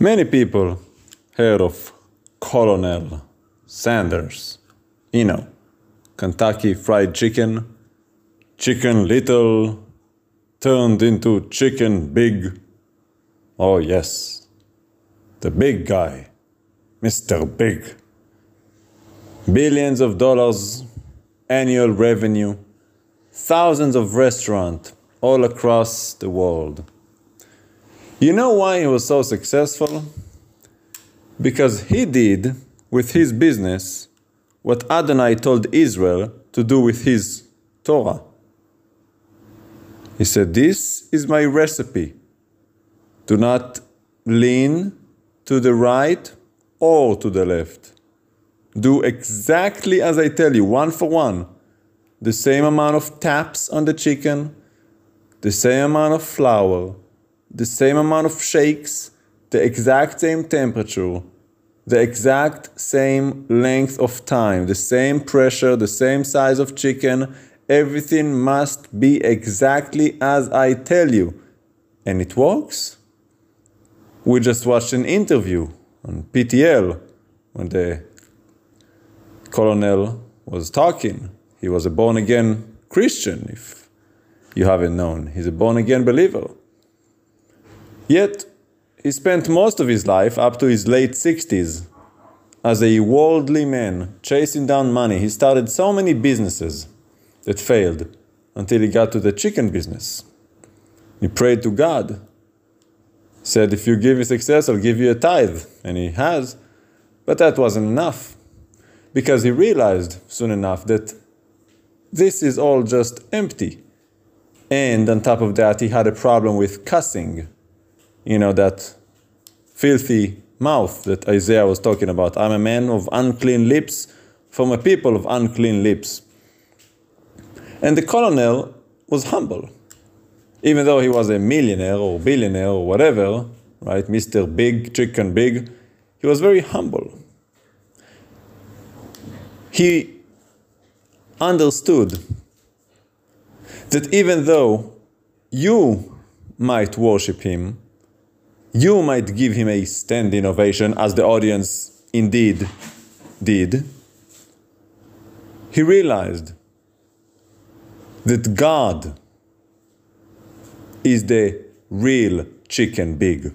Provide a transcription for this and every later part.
Many people heard of Colonel Sanders. You know, Kentucky Fried Chicken, Chicken Little turned into Chicken Big. Oh, yes, the big guy, Mr. Big. Billions of dollars annual revenue, thousands of restaurants all across the world. You know why he was so successful? Because he did with his business what Adonai told Israel to do with his Torah. He said, This is my recipe. Do not lean to the right or to the left. Do exactly as I tell you, one for one. The same amount of taps on the chicken, the same amount of flour, the same amount of shakes, the exact same temperature, the exact same length of time, the same pressure, the same size of chicken. Everything must be exactly as I tell you. And it works. We just watched an interview on PTL when the colonel was talking. He was a born again Christian, if you haven't known. He's a born again believer. Yet, he spent most of his life, up to his late 60s, as a worldly man, chasing down money. He started so many businesses that failed until he got to the chicken business. He prayed to God, said, If you give me success, I'll give you a tithe. And he has. But that wasn't enough because he realized soon enough that this is all just empty. And on top of that, he had a problem with cussing. You know, that filthy mouth that Isaiah was talking about. I'm a man of unclean lips from a people of unclean lips. And the colonel was humble. Even though he was a millionaire or billionaire or whatever, right, Mr. Big, Chicken Big, he was very humble. He understood that even though you might worship him, you might give him a standing ovation, as the audience indeed did. He realized that God is the real chicken big.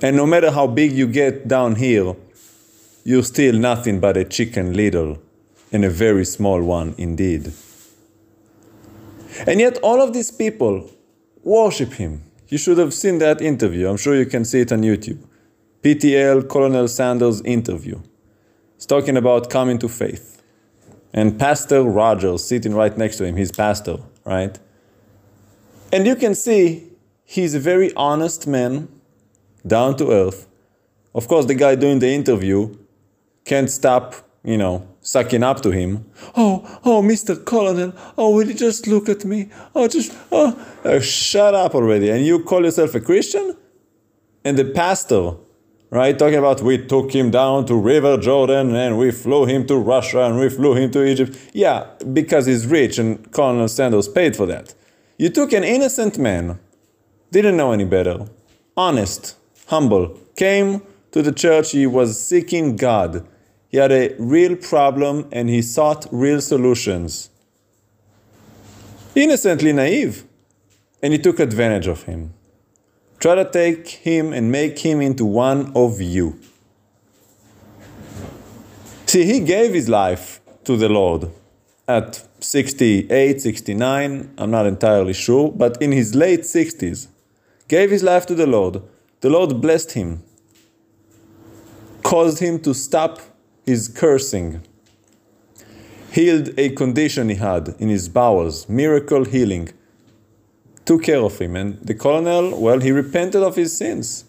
And no matter how big you get down here, you're still nothing but a chicken little, and a very small one indeed. And yet, all of these people worship him. You should have seen that interview. I'm sure you can see it on YouTube. PTL Colonel Sanders interview. He's talking about coming to faith. And Pastor Rodgers sitting right next to him, he's pastor, right? And you can see he's a very honest man, down to earth. Of course, the guy doing the interview can't stop, you know, sucking up to him. Oh, oh, Mr. Colonel, oh, will you just look at me? Oh, just, oh, uh, shut up already. And you call yourself a Christian? And the pastor, right, talking about we took him down to River Jordan and we flew him to Russia and we flew him to Egypt. Yeah, because he's rich and Colonel Sanders paid for that. You took an innocent man, didn't know any better, honest, humble, came to the church, he was seeking God he had a real problem and he sought real solutions. Innocently naive. And he took advantage of him. Try to take him and make him into one of you. See, he gave his life to the Lord at 68, 69, I'm not entirely sure, but in his late 60s, gave his life to the Lord. The Lord blessed him, caused him to stop his cursing, healed a condition he had in his bowels, miracle healing, took care of him. And the colonel, well, he repented of his sins.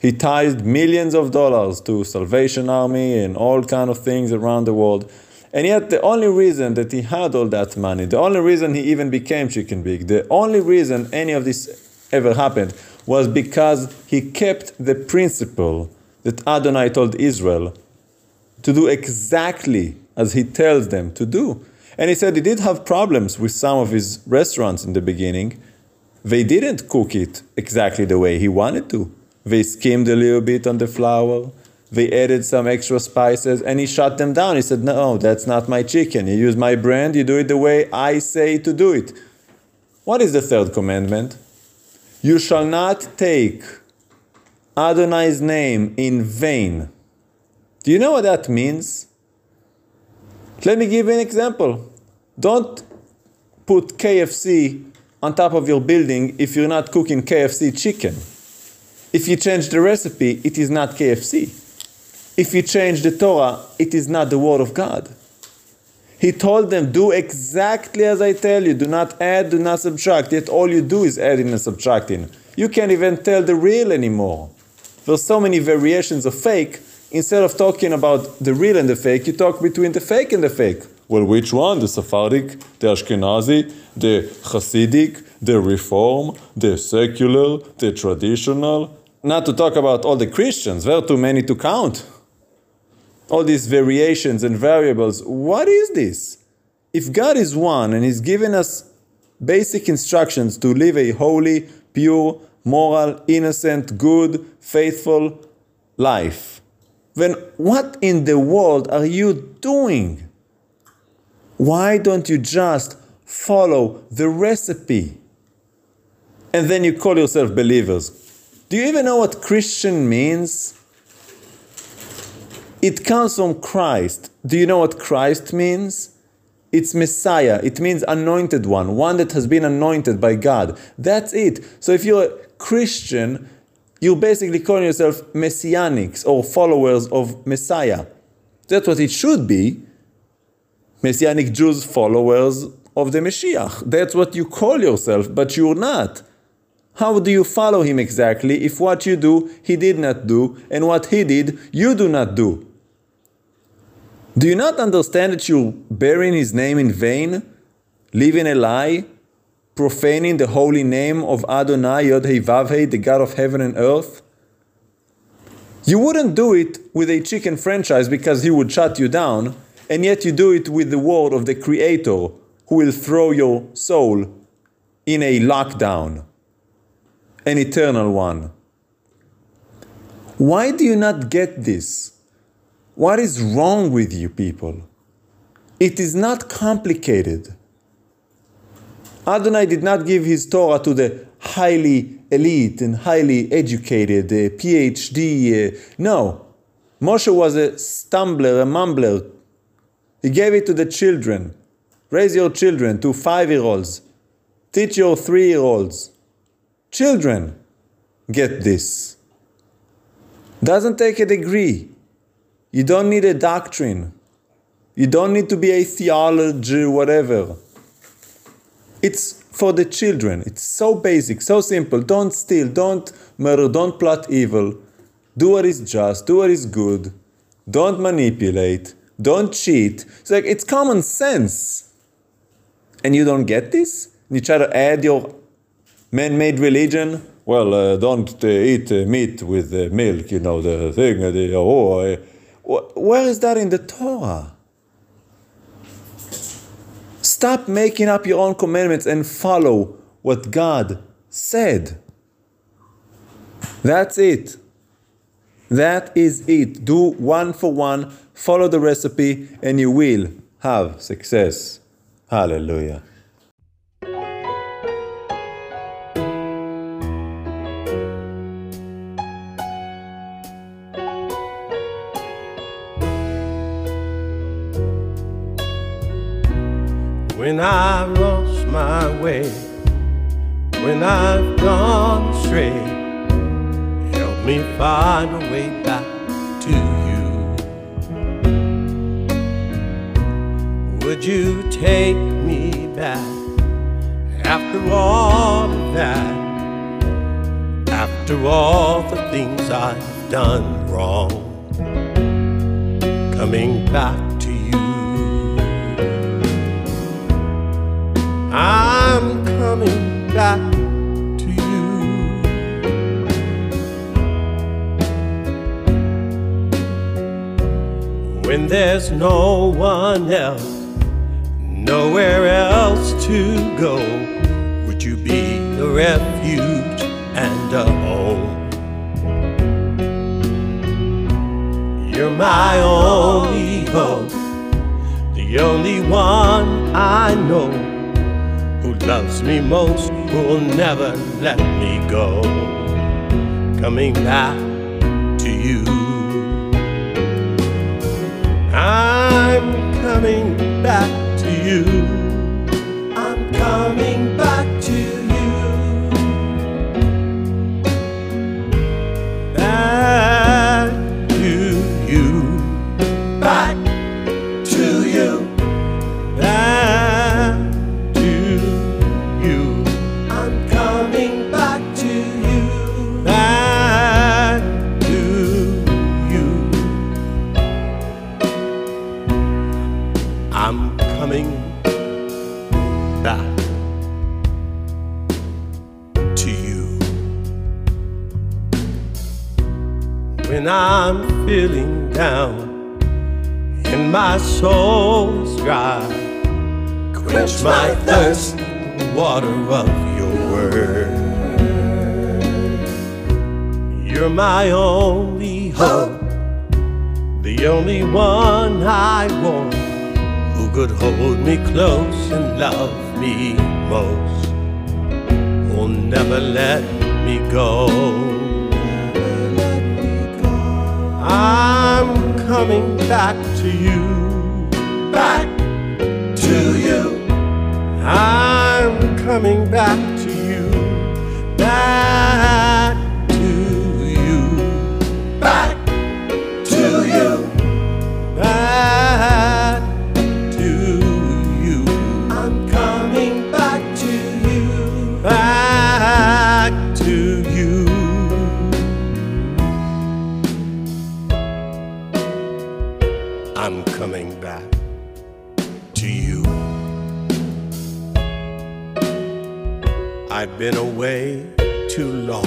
He tithed millions of dollars to Salvation Army and all kind of things around the world. And yet, the only reason that he had all that money, the only reason he even became Chicken Big, the only reason any of this ever happened was because he kept the principle that Adonai told Israel to do exactly as he tells them to do. And he said he did have problems with some of his restaurants in the beginning, they didn't cook it exactly the way he wanted to. They skimmed a little bit on the flour, they added some extra spices, and he shut them down. He said, No, that's not my chicken. You use my brand, you do it the way I say to do it. What is the third commandment? You shall not take Adonai's name in vain. Do you know what that means? Let me give you an example. Don't put KFC on top of your building if you're not cooking KFC chicken. If you change the recipe, it is not KFC. If you change the Torah, it is not the Word of God. He told them, Do exactly as I tell you. Do not add, do not subtract. Yet all you do is adding and subtracting. You can't even tell the real anymore. There's so many variations of fake. Instead of talking about the real and the fake, you talk between the fake and the fake. Well, which one? The Sephardic, the Ashkenazi, the Hasidic, the Reform, the secular, the traditional? Not to talk about all the Christians, there are too many to count. All these variations and variables. What is this? If God is one and He's given us basic instructions to live a holy, pure, moral, innocent, good, faithful life, then what in the world are you doing? Why don't you just follow the recipe? And then you call yourself believers. Do you even know what Christian means? It comes from Christ. Do you know what Christ means? It's Messiah. It means anointed one, one that has been anointed by God. That's it. So if you're a Christian, you're basically calling yourself messianics or followers of Messiah. That's what it should be. Messianic Jews, followers of the Messiah. That's what you call yourself, but you're not. How do you follow him exactly if what you do he did not do, and what he did you do not do? Do you not understand that you're bearing his name in vain, living a lie, profaning the holy name of Adonai Yod Vavhei, the God of heaven and earth? You wouldn't do it with a chicken franchise because he would shut you down, and yet you do it with the word of the Creator who will throw your soul in a lockdown an eternal one. Why do you not get this? What is wrong with you people? It is not complicated. Adonai did not give his Torah to the highly elite and highly educated, uh, PhD. Uh, no. Moshe was a stumbler, a mumbler. He gave it to the children. Raise your children to five year olds. Teach your three year olds. Children get this. Doesn't take a degree. You don't need a doctrine. You don't need to be a theology, whatever. It's for the children. It's so basic, so simple. Don't steal, don't murder, don't plot evil. Do what is just, do what is good. Don't manipulate, don't cheat. It's like it's common sense. And you don't get this? You try to add your man-made religion. Well, uh, don't uh, eat uh, meat with uh, milk. You know the thing. Uh, the, oh, where is that in the Torah? Stop making up your own commandments and follow what God said. That's it. That is it. Do one for one, follow the recipe, and you will have success. Hallelujah. When I've lost my way, when I've gone astray. Help me find a way back to you. Would you take me back after all of that? After all the things I've done wrong, coming back I'm coming back to you. When there's no one else, nowhere else to go, would you be a refuge and a home. You're my only hope, the only one I know loves me most, who'll never let me go. Coming back to you. I'm coming back to you. I'm coming back to you. When I'm feeling down and my soul is dry, quench my thirst in the water of your word. You're my only hope, the only one I want who could hold me close and love me most. Who'll never let me go. I'm coming back to you. Back to you. I'm coming back I've been away too long.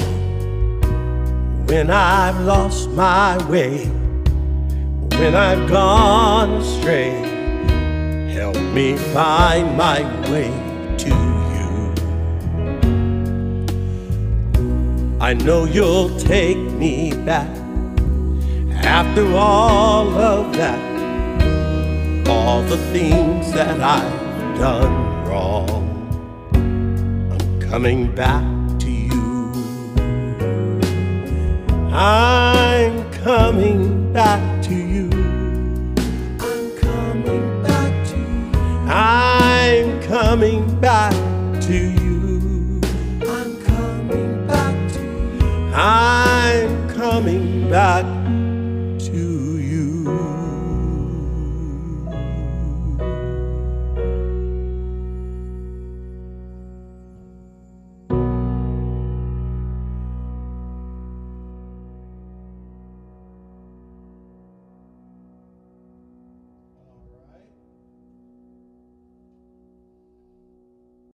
When I've lost my way, when I've gone astray, help me find my way to you. I know you'll take me back after all of that, all the things that I've done wrong, coming back to you. I'm coming back to you. I'm coming back to you. I'm coming back to you. I'm coming back to you. I'm coming back